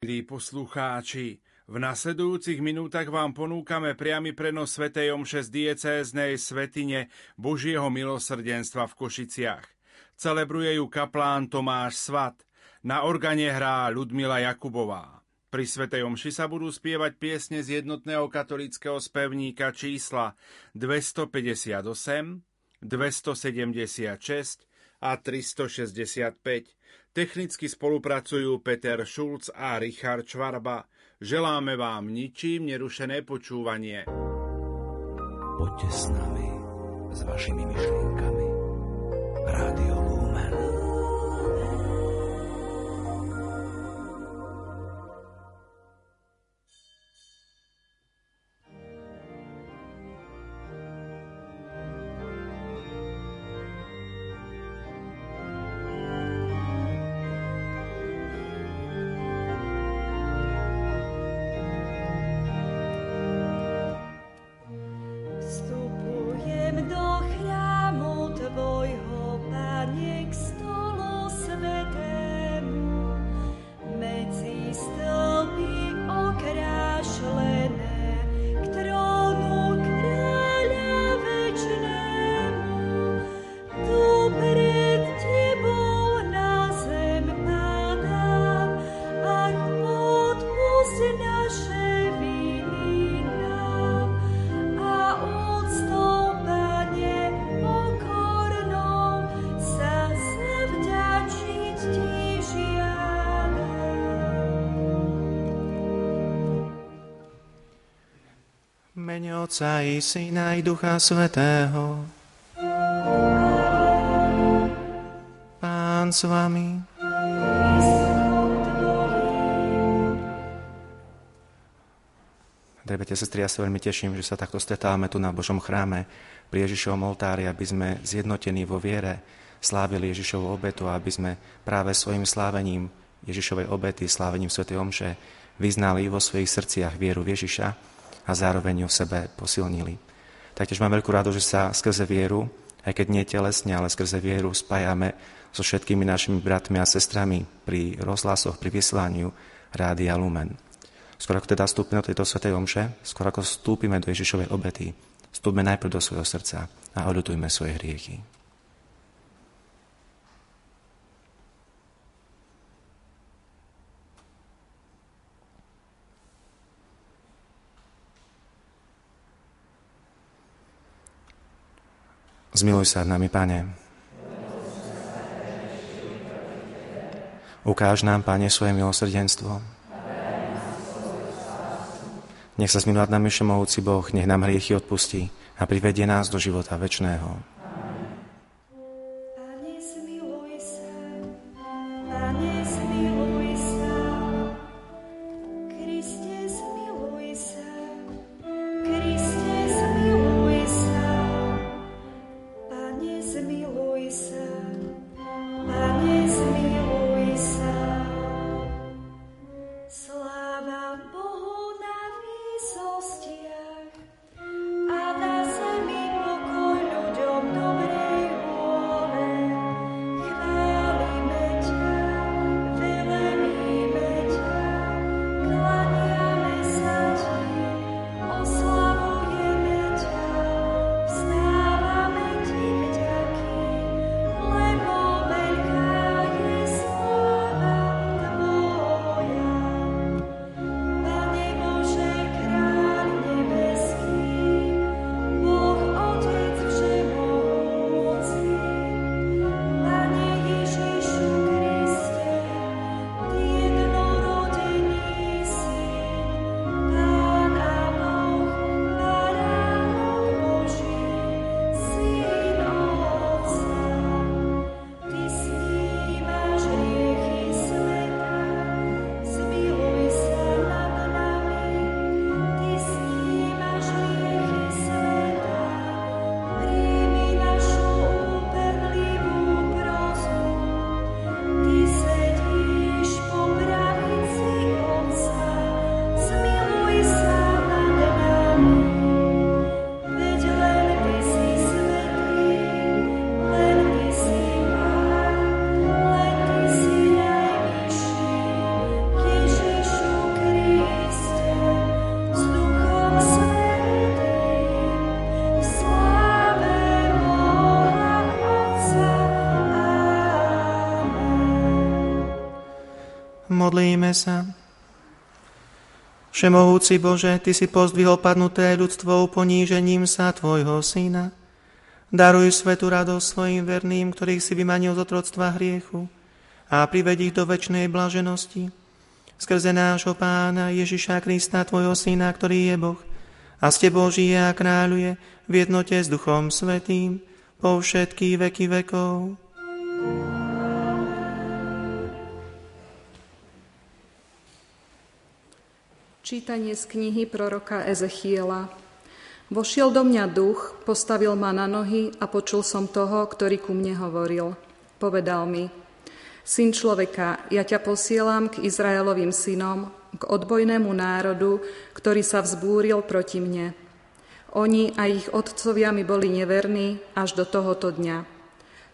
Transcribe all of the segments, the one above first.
Milí poslucháči, v nasledujúcich minútach vám ponúkame priamy prenos Sv. Omše z diecéznej svetine Božieho milosrdenstva v Košiciach. Celebruje ju kaplán Tomáš Svat. Na organe hrá Ludmila Jakubová. Pri Svetej Omši sa budú spievať piesne z jednotného katolického spevníka čísla 258, 276 a 365. Technicky spolupracujú Peter Šulc a Richard Čvarba. Želáme vám ničím nerušené počúvanie. Poďte s nami, s vašimi myšlienkami. Rádio Lumen. Otca i Syna i Ducha Svetého. Pán s vami. Drabete sestry, ja sa veľmi teším, že sa takto stretávame tu na Božom chráme pri Ježišovom oltári, aby sme zjednotení vo viere slávili Ježišovu obetu aby sme práve svojim slávením Ježišovej obety, slávením Sv. Omše vyznali vo svojich srdciach vieru v Ježiša a zároveň ju v sebe posilnili. Taktiež mám veľkú rado, že sa skrze vieru, aj keď nie telesne, ale skrze vieru spájame so všetkými našimi bratmi a sestrami pri rozhlasoch, pri vyslaniu Rádia Lumen. Skoro ako teda vstúpime do tejto svetej omše, skoro ako vstúpime do Ježišovej obety, vstúpme najprv do svojho srdca a odutujme svoje hriechy. Zmiluj sa nami, Pane. Ukáž nám, Pane, svoje milosrdenstvo. Nech sa zmiluje nad nami všemohúci Boh, nech nám hriechy odpustí a privedie nás do života večného. Modlíme sa. Všemohúci Bože, Ty si pozdvihol padnuté ľudstvo ponížením sa Tvojho Syna. Daruj svetu radosť svojim verným, ktorých si vymanil z otroctva hriechu a prived ich do väčšnej blaženosti. Skrze nášho Pána Ježiša Krista, Tvojho Syna, ktorý je Boh, a s Tebou žije a kráľuje v jednote s Duchom Svetým po všetky veky vekov. Čítanie z knihy proroka Ezechiela. Vošiel do mňa duch, postavil ma na nohy a počul som toho, ktorý ku mne hovoril. Povedal mi, Syn človeka, ja ťa posielam k Izraelovým synom, k odbojnému národu, ktorý sa vzbúril proti mne. Oni a ich otcovia mi boli neverní až do tohoto dňa.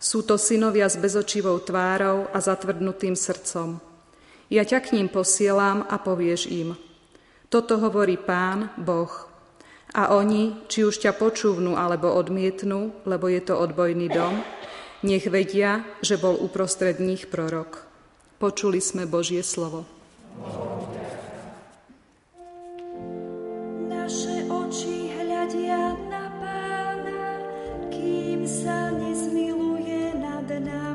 Sú to synovia s bezočivou tvárou a zatvrdnutým srdcom. Ja ťa k ním posielam a povieš im – toto hovorí Pán, Boh. A oni, či už ťa počúvnu alebo odmietnú, lebo je to odbojný dom, nech vedia, že bol uprostred nich prorok. Počuli sme Božie slovo. Naše oči hľadia na Pána, kým sa nezmiluje nad nami.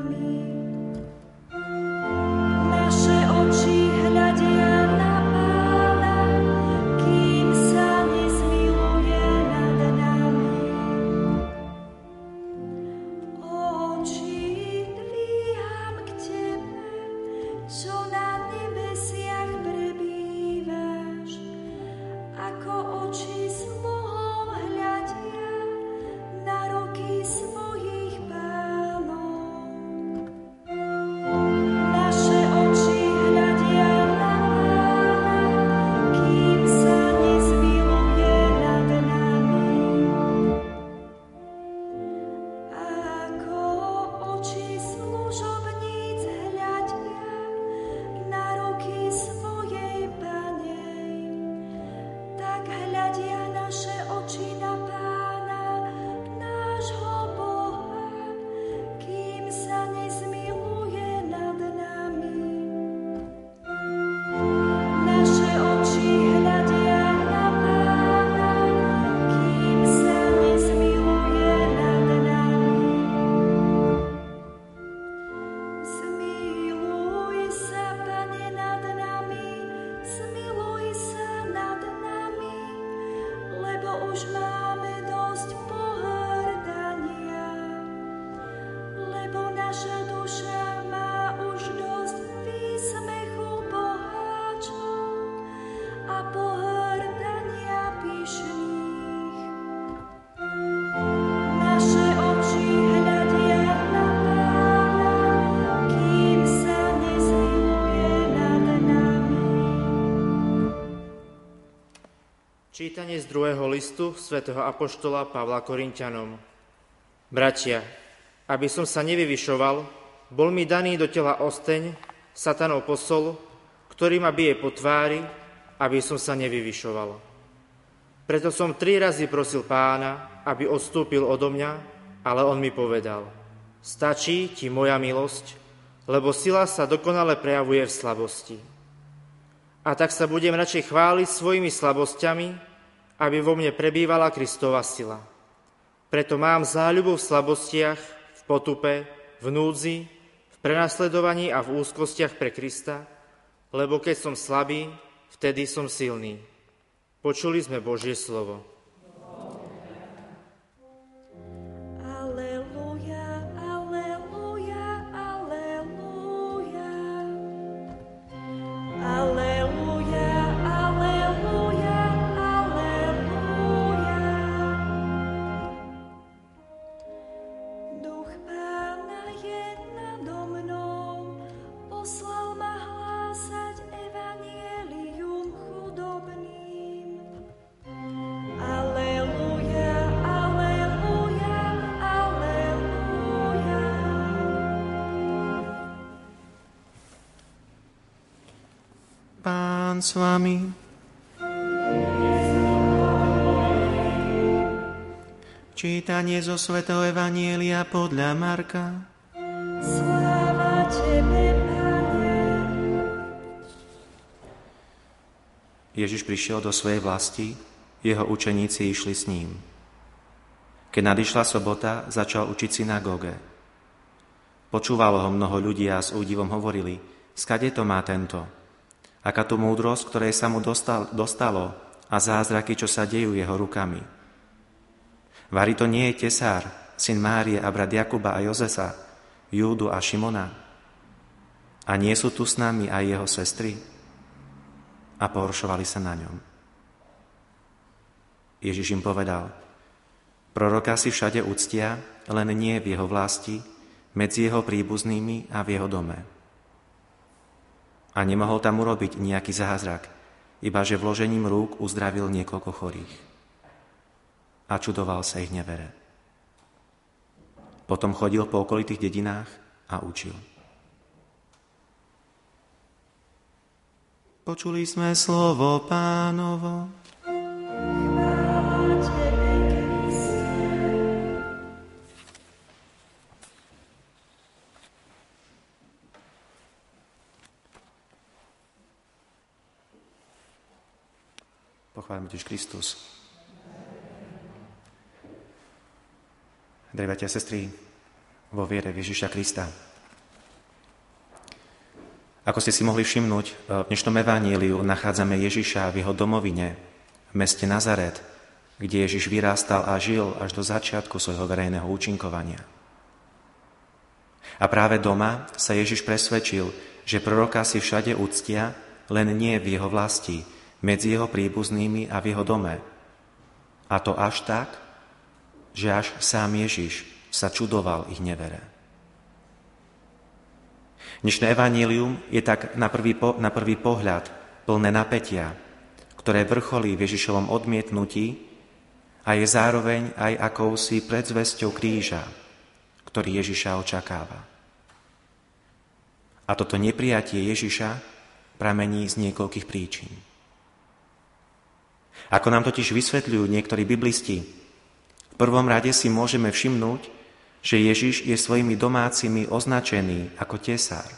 Čítanie z druhého listu svätého Apoštola Pavla Korintianom. Bratia, aby som sa nevyvyšoval, bol mi daný do tela osteň, satanov posol, ktorý ma bije po tvári, aby som sa nevyvyšoval. Preto som tri razy prosil pána, aby odstúpil odo mňa, ale on mi povedal, stačí ti moja milosť, lebo sila sa dokonale prejavuje v slabosti. A tak sa budem radšej chváliť svojimi slabosťami, aby vo mne prebývala Kristova sila. Preto mám záľubu v slabostiach, v potupe, v núdzi, v prenasledovaní a v úzkostiach pre Krista, lebo keď som slabý, vtedy som silný. Počuli sme Božie slovo. S vami. Čítanie zo svätého Evanielia podľa Marka. Sláva Tebe, Pane. Ježiš prišiel do svojej vlasti, jeho učeníci išli s ním. Keď nadišla sobota, začal učiť synagóge. Počúvalo ho mnoho ľudí a s údivom hovorili, skade to má tento? Aká tu múdrosť, ktorej sa mu dostal, dostalo a zázraky, čo sa dejú jeho rukami. Vary to nie je tesár, syn Márie a brat Jakuba a Jozesa, Júdu a Šimona. A nie sú tu s nami aj jeho sestry? A pohoršovali sa na ňom. Ježiš im povedal, proroka si všade uctia, len nie v jeho vlasti, medzi jeho príbuznými a v jeho dome. A nemohol tam urobiť nejaký zázrak, iba že vložením rúk uzdravil niekoľko chorých. A čudoval sa ich nevere. Potom chodil po okolitých dedinách a učil. Počuli sme slovo pánovo. Pochváľme Ježiš Kristus. Drahí sestry, vo viere Ježiša Krista. Ako ste si mohli všimnúť, v dnešnom evaníliu nachádzame Ježiša v jeho domovine, v meste Nazaret, kde Ježiš vyrástal a žil až do začiatku svojho verejného účinkovania. A práve doma sa Ježiš presvedčil, že proroka si všade úctia, len nie v jeho vlasti, medzi jeho príbuznými a v jeho dome. A to až tak, že až sám Ježiš sa čudoval ich nevere. Dnešné evanílium je tak na prvý, po, na prvý pohľad plné napätia, ktoré vrcholí v Ježišovom odmietnutí a je zároveň aj akousi predzvesťou kríža, ktorý Ježiša očakáva. A toto neprijatie Ježiša pramení z niekoľkých príčin. Ako nám totiž vysvetľujú niektorí biblisti, v prvom rade si môžeme všimnúť, že Ježiš je svojimi domácimi označený ako tesár.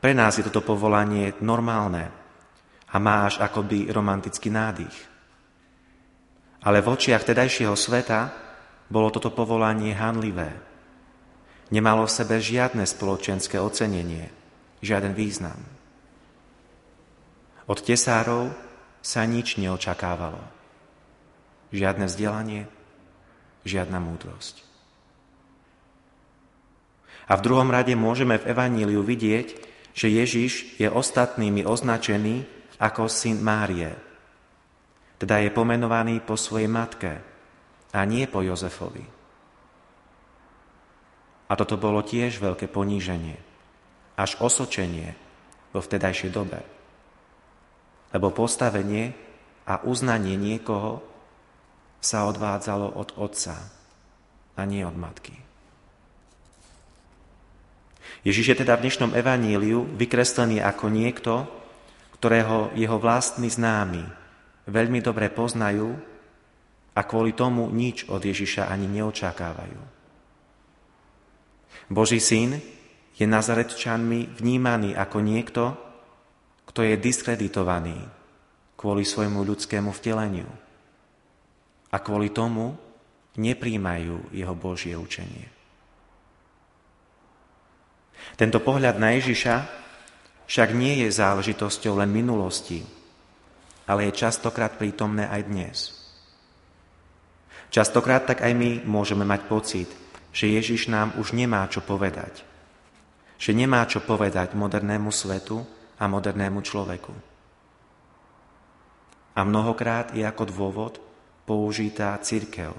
Pre nás je toto povolanie normálne a má až akoby romantický nádych. Ale v očiach tedajšieho sveta bolo toto povolanie hanlivé. Nemalo v sebe žiadne spoločenské ocenenie, žiaden význam. Od tesárov sa nič neočakávalo. Žiadne vzdelanie, žiadna múdrosť. A v druhom rade môžeme v Evaníliu vidieť, že Ježiš je ostatnými označený ako syn Márie. Teda je pomenovaný po svojej matke a nie po Jozefovi. A toto bolo tiež veľké poníženie, až osočenie vo vtedajšej dobe. Lebo postavenie a uznanie niekoho sa odvádzalo od otca a nie od matky. Ježiš je teda v dnešnom evaníliu vykreslený ako niekto, ktorého jeho vlastní známi veľmi dobre poznajú a kvôli tomu nič od Ježiša ani neočakávajú. Boží syn je Nazaretčanmi vnímaný ako niekto, kto je diskreditovaný kvôli svojmu ľudskému vteleniu a kvôli tomu nepríjmajú jeho Božie učenie. Tento pohľad na Ježiša však nie je záležitosťou len minulosti, ale je častokrát prítomné aj dnes. Častokrát tak aj my môžeme mať pocit, že Ježiš nám už nemá čo povedať. Že nemá čo povedať modernému svetu, a modernému človeku. A mnohokrát je ako dôvod použitá církev,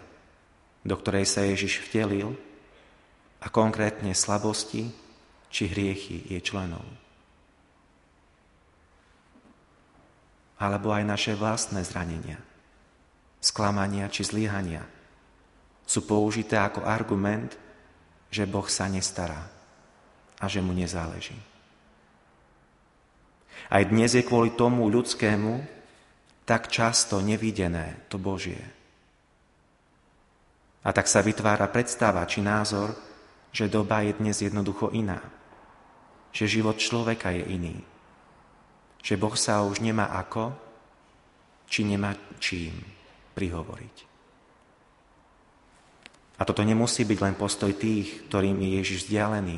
do ktorej sa Ježiš vtelil a konkrétne slabosti či hriechy je členov. Alebo aj naše vlastné zranenia, sklamania či zlyhania sú použité ako argument, že Boh sa nestará a že mu nezáleží. Aj dnes je kvôli tomu ľudskému tak často nevidené to Božie. A tak sa vytvára predstava či názor, že doba je dnes jednoducho iná. Že život človeka je iný. že Boh sa už nemá ako, či nemá čím prihovoriť. A toto nemusí byť len postoj tých, ktorým je Ježiš vzdialený,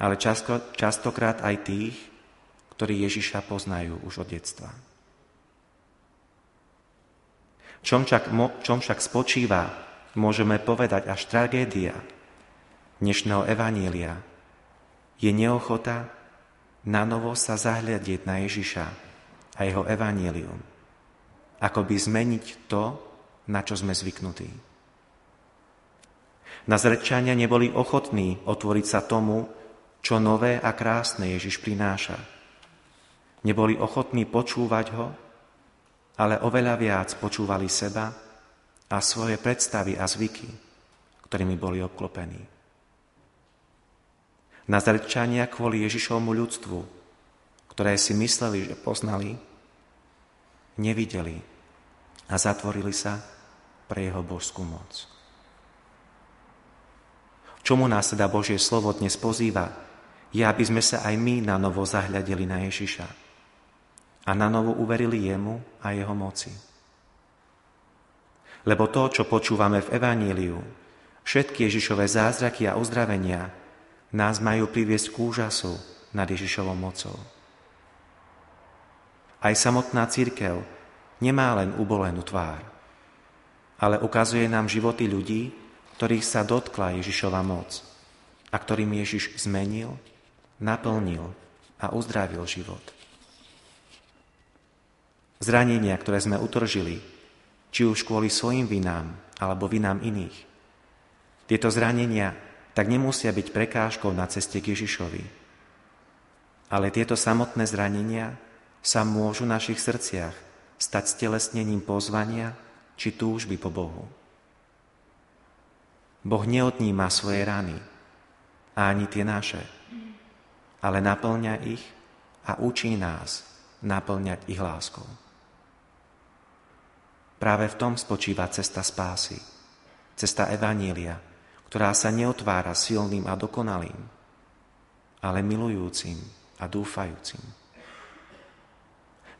ale často, častokrát aj tých, ktorí Ježiša poznajú už od detstva. Čom však, čom však spočíva, môžeme povedať až tragédia dnešného evanília, je neochota na novo sa zahľadiť na Ježiša a jeho evanílium, ako by zmeniť to, na čo sme zvyknutí. Nazrečania neboli ochotní otvoriť sa tomu, čo nové a krásne Ježiš prináša. Neboli ochotní počúvať ho, ale oveľa viac počúvali seba a svoje predstavy a zvyky, ktorými boli obklopení. Nazarečania kvôli Ježišovmu ľudstvu, ktoré si mysleli, že poznali, nevideli a zatvorili sa pre jeho božskú moc. Čomu nás teda Božie slovo dnes pozýva, je, aby sme sa aj my na novo zahľadili na Ježiša a na novo uverili jemu a jeho moci. Lebo to, čo počúvame v Evaníliu, všetky Ježišové zázraky a uzdravenia nás majú priviesť k úžasu nad Ježišovou mocou. Aj samotná církev nemá len ubolenú tvár, ale ukazuje nám životy ľudí, ktorých sa dotkla Ježišova moc a ktorým Ježiš zmenil, naplnil a uzdravil život. Zranenia, ktoré sme utržili, či už kvôli svojim vinám alebo vinám iných, tieto zranenia tak nemusia byť prekážkou na ceste k Ježišovi. Ale tieto samotné zranenia sa môžu v našich srdciach stať stelesnením pozvania či túžby po Bohu. Boh neodníma svoje rany, a ani tie naše, ale naplňa ich a učí nás naplňať ich láskou. Práve v tom spočíva cesta spásy, cesta Evanília, ktorá sa neotvára silným a dokonalým, ale milujúcim a dúfajúcim.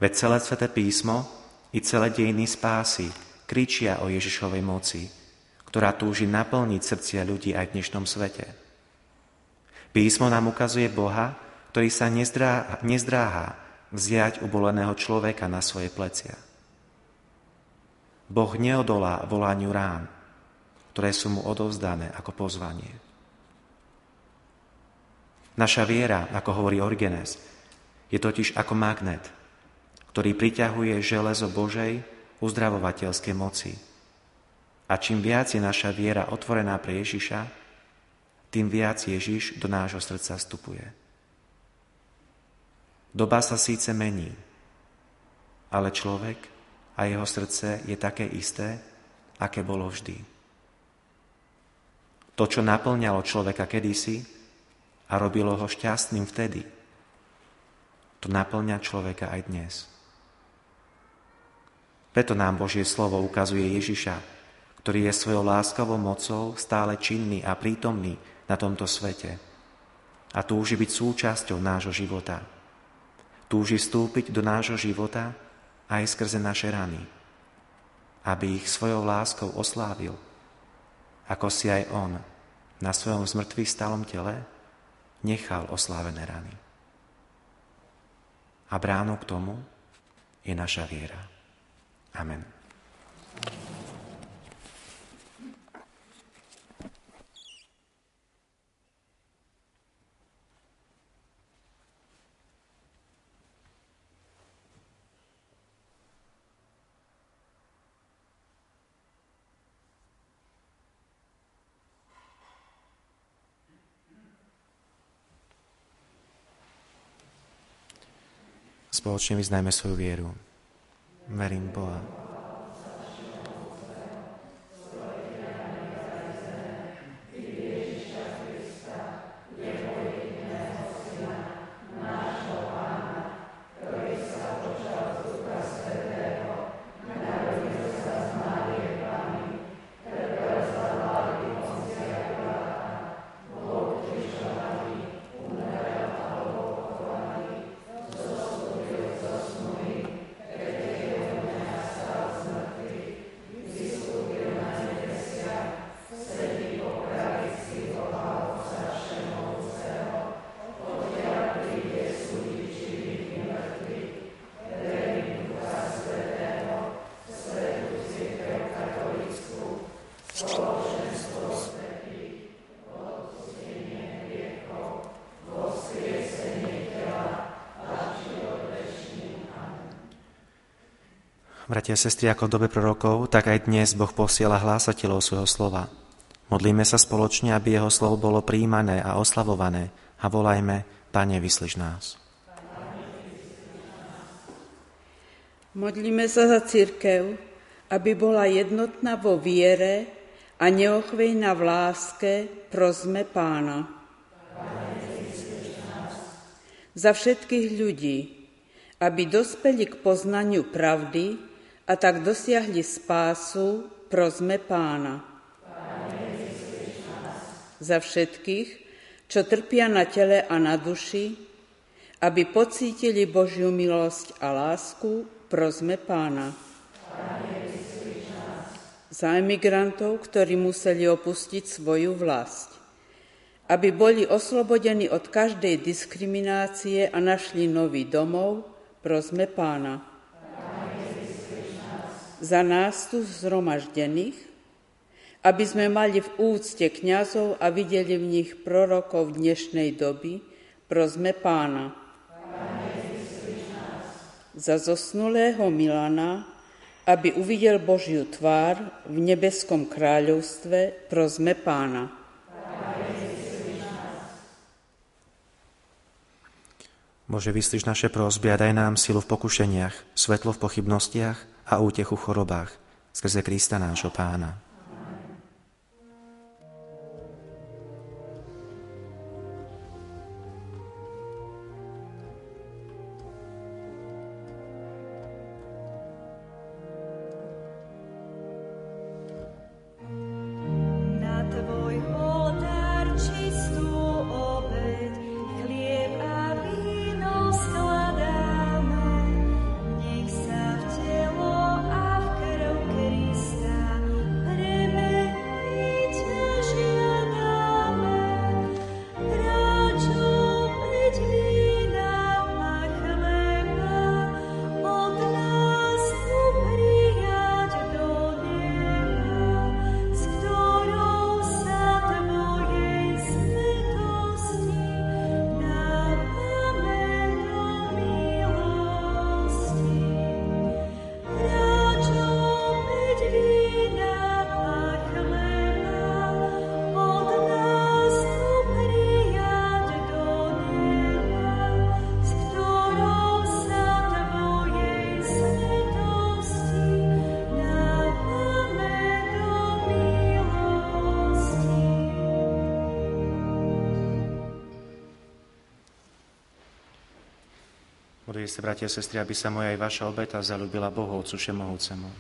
Veď celé sveté písmo i celé dejiny spásy kričia o Ježišovej moci, ktorá túži naplniť srdcia ľudí aj v dnešnom svete. Písmo nám ukazuje Boha, ktorý sa nezdráha, vziať uboleného človeka na svoje plecia. Boh neodolá volaniu rán, ktoré sú mu odovzdané ako pozvanie. Naša viera, ako hovorí Origenes, je totiž ako magnet, ktorý priťahuje železo Božej uzdravovateľskej moci, a čím viac je naša viera otvorená pre Ježiša, tým viac Ježiš do nášho srdca vstupuje. Doba sa síce mení, ale človek a jeho srdce je také isté, aké bolo vždy. To, čo naplňalo človeka kedysi a robilo ho šťastným vtedy, to naplňa človeka aj dnes. Preto nám Božie slovo ukazuje Ježiša, ktorý je svojou láskavou mocou stále činný a prítomný na tomto svete a túži byť súčasťou nášho života. Túži vstúpiť do nášho života aj skrze naše rany, aby ich svojou láskou oslávil, ako si aj On na svojom zmrtvých stalom tele nechal oslávené rany. A bránou k tomu je naša viera. Amen. Spoločne vyznajme svoju vieru. Verím Boha. Bratia a sestry, ako v dobe prorokov, tak aj dnes Boh posiela hlásateľov svojho slova. Modlíme sa spoločne, aby jeho slovo bolo príjmané a oslavované a volajme, Pane, vyslíš nás. Modlíme sa za církev, aby bola jednotná vo viere a neochvejná v láske, prosme Pána. Za všetkých ľudí, aby dospeli k poznaniu pravdy, a tak dosiahli spásu, prosme pána. Za všetkých, čo trpia na tele a na duši, aby pocítili Božiu milosť a lásku, prosme pána. Za emigrantov, ktorí museli opustiť svoju vlast, aby boli oslobodení od každej diskriminácie a našli nový domov, prosme pána za nás tu zhromaždených, aby sme mali v úcte kňazov a videli v nich prorokov dnešnej doby, prosme pána. Za zosnulého Milana, aby uvidel Božiu tvár v nebeskom kráľovstve, prosme pána. Bože, vyslíš naše prosby a daj nám silu v pokušeniach, svetlo v pochybnostiach a útechu chorobách skrze Krista nášho pána. Modlite sa, bratia a sestry, aby sa moja aj vaša obeta zalúbila Bohu, Otcu Všemohúcemu.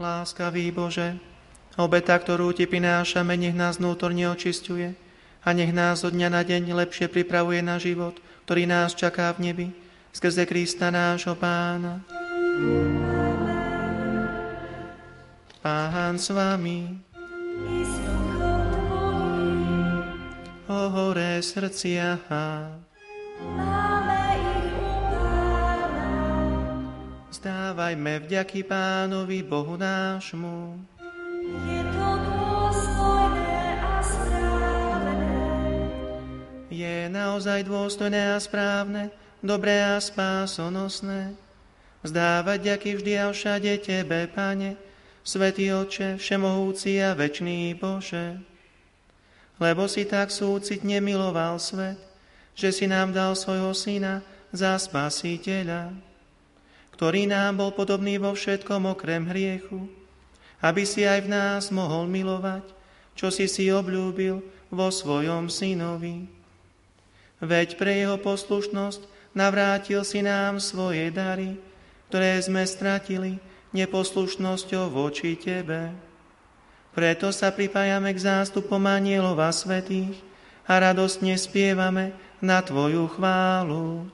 Láskavý Bože, obeta, ktorú Ti prinášame, nech nás vnútorne očistuje a nech nás od dňa na deň lepšie pripravuje na život, ktorý nás čaká v nebi, skrze Krista nášho Pána. Amen. Pán s vami. O hore srdcia. Zdávajme vďaky Pánovi Bohu nášmu. Je to dôstojné a správne. Je naozaj dôstojné a správne, dobré a spásonosné. Zdávať ďaky vždy a všade Tebe, Pane, Svetý Oče, Všemohúci a Večný Bože, lebo si tak súcitne miloval svet, že si nám dal svojho Syna za Spasiteľa, ktorý nám bol podobný vo všetkom okrem hriechu, aby si aj v nás mohol milovať, čo si si obľúbil vo svojom Synovi. Veď pre jeho poslušnosť navrátil si nám svoje dary, ktoré sme stratili, neposlušnosťou voči Tebe. Preto sa pripájame k zástupom anielov a svetých a radostne spievame na Tvoju chválu.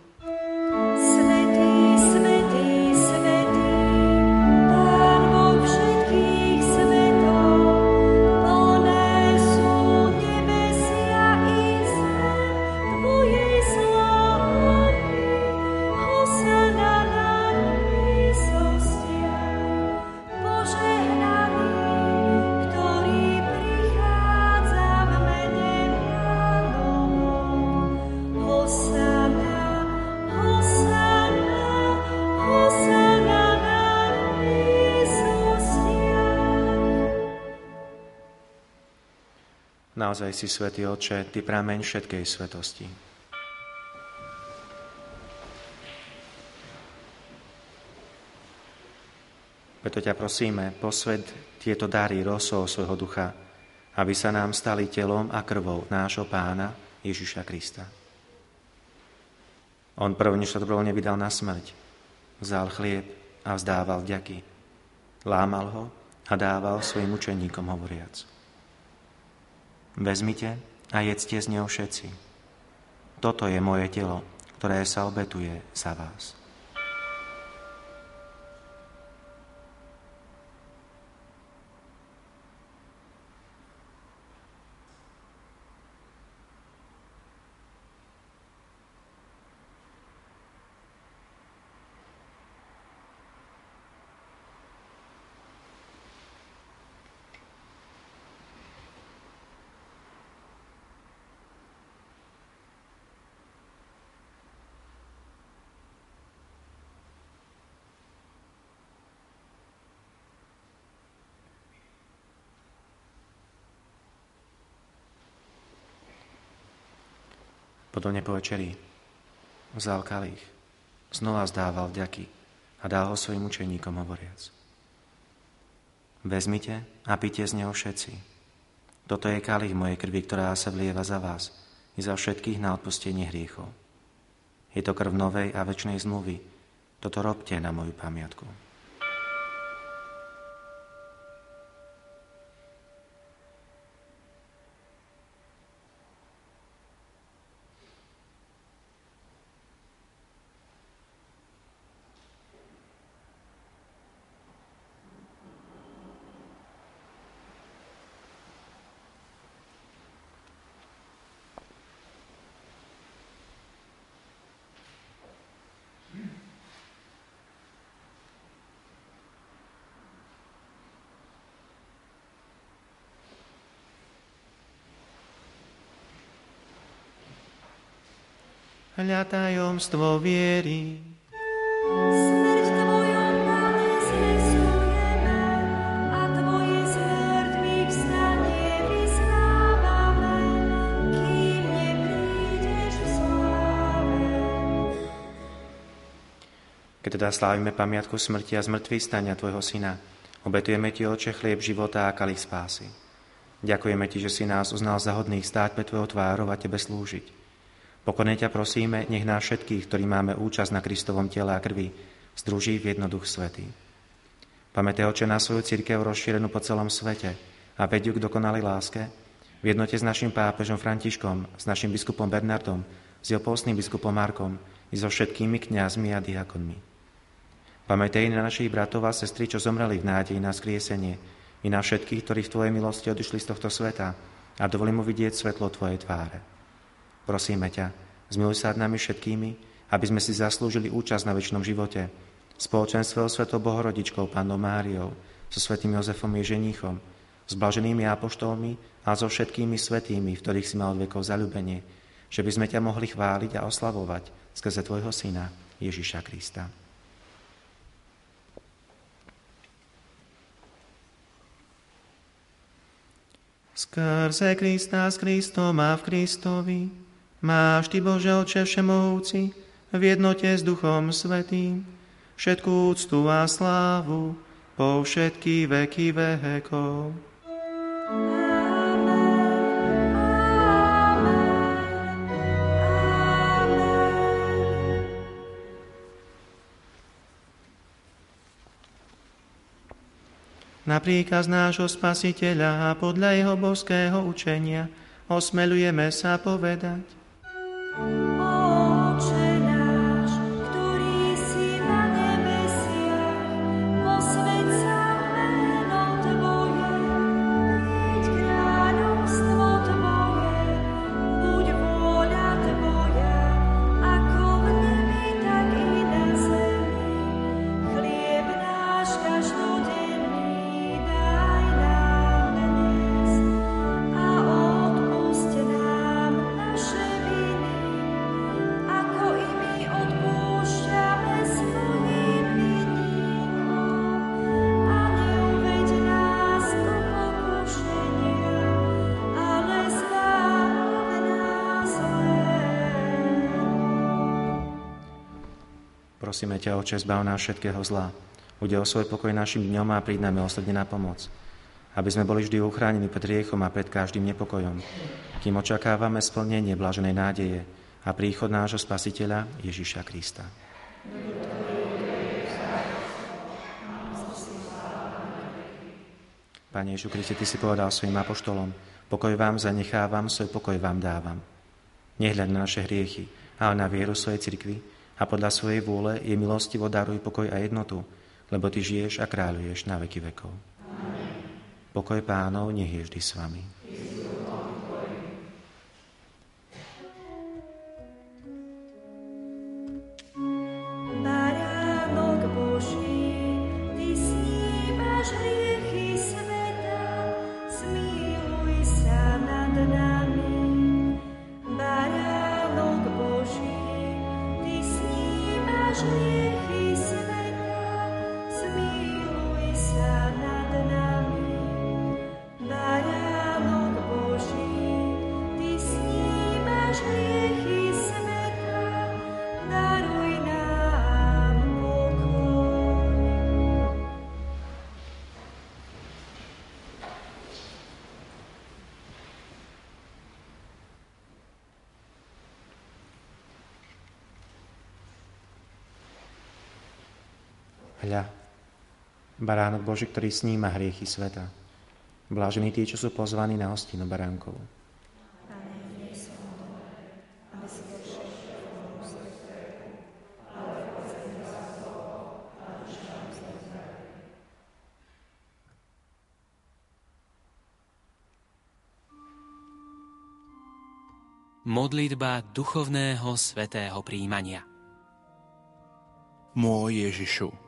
Naozaj si, Svetý Oče, Ty prameň všetkej svetosti. Preto ťa prosíme, posved tieto dary rosou svojho ducha, aby sa nám stali telom a krvou nášho pána Ježiša Krista. On prvne sa dobrovoľne vydal na smrť. Vzal chlieb a vzdával vďaky. Lámal ho a dával svojim učeníkom hovoriac. Vezmite a jedzte z neho všetci. Toto je moje telo, ktoré sa obetuje za vás. Podobne po večeri vzal kalich, znova zdával vďaky a dal ho svojim učeníkom hovoriac. Vezmite a pite z neho všetci. Toto je kalich mojej krvi, ktorá sa vlieva za vás i za všetkých na odpustenie hriechov. Je to krv novej a väčšnej zmluvy. Toto robte na moju pamiatku. Hľa tajomstvo viery. Smrť Tvoju, a Tvoje z mŕtvych vstanie vyznávame, kým neprídeš v sláve. Keď teda slávime pamiatku smrti a zmrtvých stania Tvojho Syna, obetujeme Ti, Oče, chlieb života a kalich spásy. Ďakujeme Ti, že si nás uznal za hodných stáť pre Tvojou tvárov a Tebe slúžiť. Pokorne ťa prosíme, nech nás všetkých, ktorí máme účasť na Kristovom tele a krvi, združí v jednoduch svetý. Pamätaj, Oče, na svoju církev rozšírenú po celom svete a vedú k dokonalej láske, v jednote s našim pápežom Františkom, s našim biskupom Bernardom, s jeho biskupom Markom i so všetkými kňazmi a diakonmi. Pamätaj na našich bratov a sestry, čo zomreli v nádeji na skriesenie, i na všetkých, ktorí v Tvojej milosti odišli z tohto sveta a dovolím mu vidieť svetlo Tvojej tváre. Prosíme ťa, zmiluj sa nad nami všetkými, aby sme si zaslúžili účasť na väčšnom živote. Spoločenstvo Svetou Bohorodičkou, Pánom Máriou, so svetým Jozefom Ježeníchom, s blaženými apoštolmi a so všetkými svetými, v ktorých si mal od vekov zalúbenie, že by sme ťa mohli chváliť a oslavovať skrze Tvojho Syna, Ježiša Krista. Skrze Krista s Kristom a v Kristovi Máš Ty, Bože Oče Všemohúci, v jednote s Duchom Svetým, všetkú úctu a slávu po všetky veky vekov. Na príkaz nášho spasiteľa a podľa jeho božského učenia osmelujeme sa povedať. Oče Prosíme ťa, Oče, zbav nás všetkého zla. Ude o svoj pokoj našim dňom a príď nám milosrdne na pomoc. Aby sme boli vždy uchránení pred riechom a pred každým nepokojom. Kým očakávame splnenie blaženej nádeje a príchod nášho Spasiteľa Ježiša Krista. Pane Ježišu Kriste, Ty si povedal svojim apoštolom, pokoj vám zanechávam, svoj pokoj vám dávam. Nehľad na naše hriechy, ale na vieru svojej cirkvi a podľa svojej vôle je milostivo daruj pokoj a jednotu, lebo Ty žiješ a kráľuješ na veky vekov. Pokoj pánov nech je vždy s vami. Baránok Boží, ktorý sníma hriechy sveta. Blážení tí, čo sú pozvaní na hostinu baránkov. Modlitba duchovného svetého príjmania. Môj Ježišu,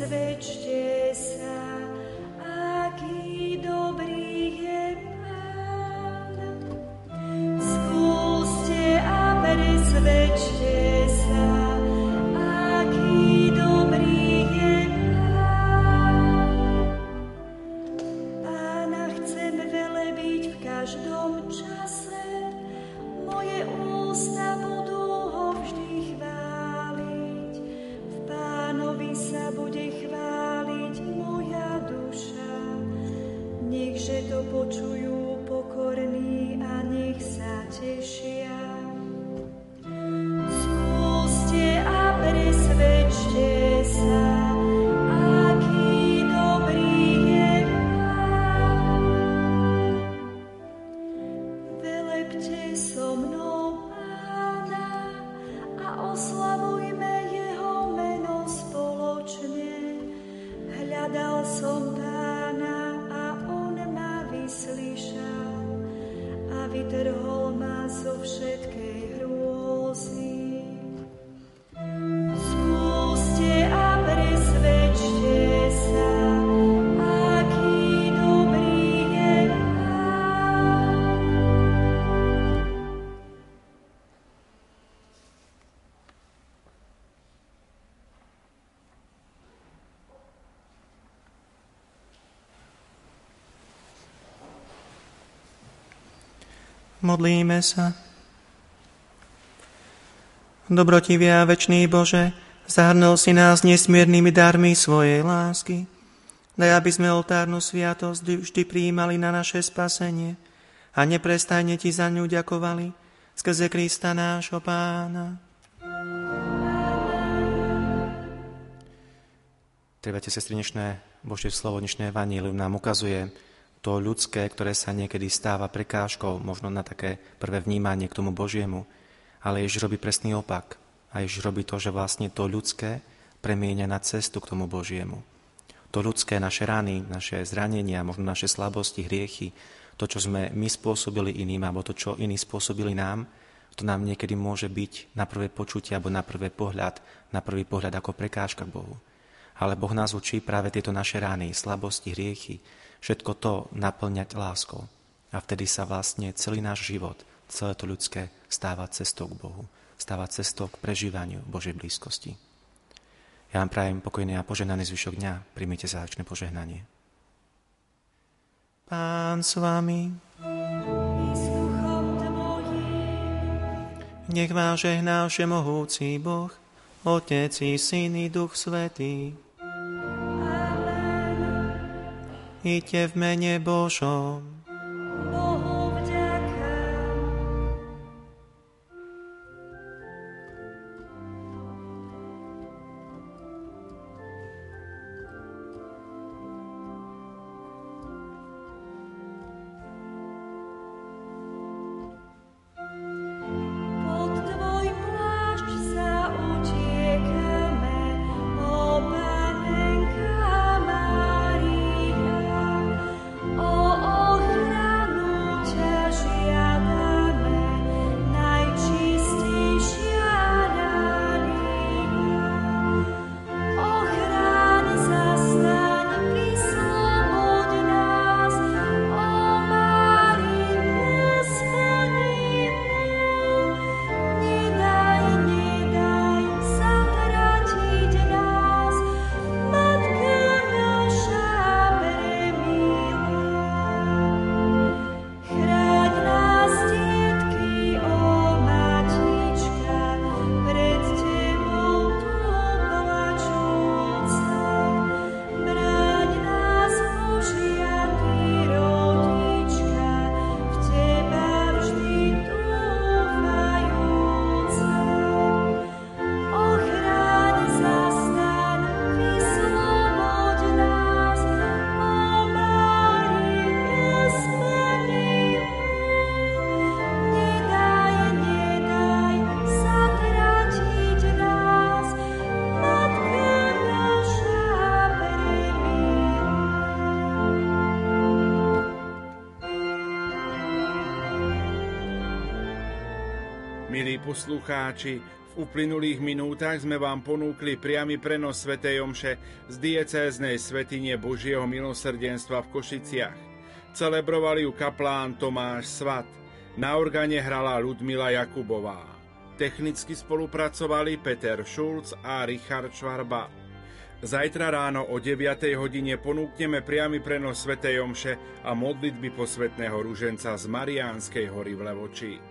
savage Modlíme sa. Dobrotivý a večný Bože, zahrnul si nás nesmiernymi darmi svojej lásky. Daj, aby sme oltárnu sviatosť vždy prijímali na naše spasenie a neprestajne Ti za ňu ďakovali skrze Krista nášho Pána. Trebate, sestry, dnešné Božie slovo, dnešné evanílium nám ukazuje to ľudské, ktoré sa niekedy stáva prekážkou, možno na také prvé vnímanie k tomu Božiemu, ale Ježiš robí presný opak. A Ježiš robí to, že vlastne to ľudské premieňa na cestu k tomu Božiemu. To ľudské, naše rany, naše zranenia, možno naše slabosti, hriechy, to, čo sme my spôsobili iným, alebo to, čo iní spôsobili nám, to nám niekedy môže byť na prvé počutie alebo na prvé pohľad, na prvý pohľad ako prekážka k Bohu. Ale Boh nás učí práve tieto naše rány, slabosti, hriechy, všetko to naplňať láskou. A vtedy sa vlastne celý náš život, celé to ľudské stáva cestou k Bohu, stáva cestou k prežívaniu Božej blízkosti. Ja vám prajem pokojný a požehnaný zvyšok dňa. Príjmite záčné požehnanie. Pán s vami, nech vás žehná všemohúci Boh, Otec i Syn i Duch Svetý. Iďte v mene Božom. Poslucháči, v uplynulých minútach sme vám ponúkli priamy prenos Sv. Omše z diecéznej svetine Božieho milosrdenstva v Košiciach. Celebrovali ju kaplán Tomáš Svat. Na organe hrala Ludmila Jakubová. Technicky spolupracovali Peter Šulc a Richard Švarba. Zajtra ráno o 9. hodine ponúkneme priamy prenos Sv. Omše a modlitby posvetného ruženca z Mariánskej hory v Levoči.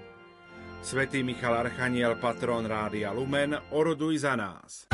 Svetý Michal Archaniel, patron Rádia Lumen, oroduj za nás.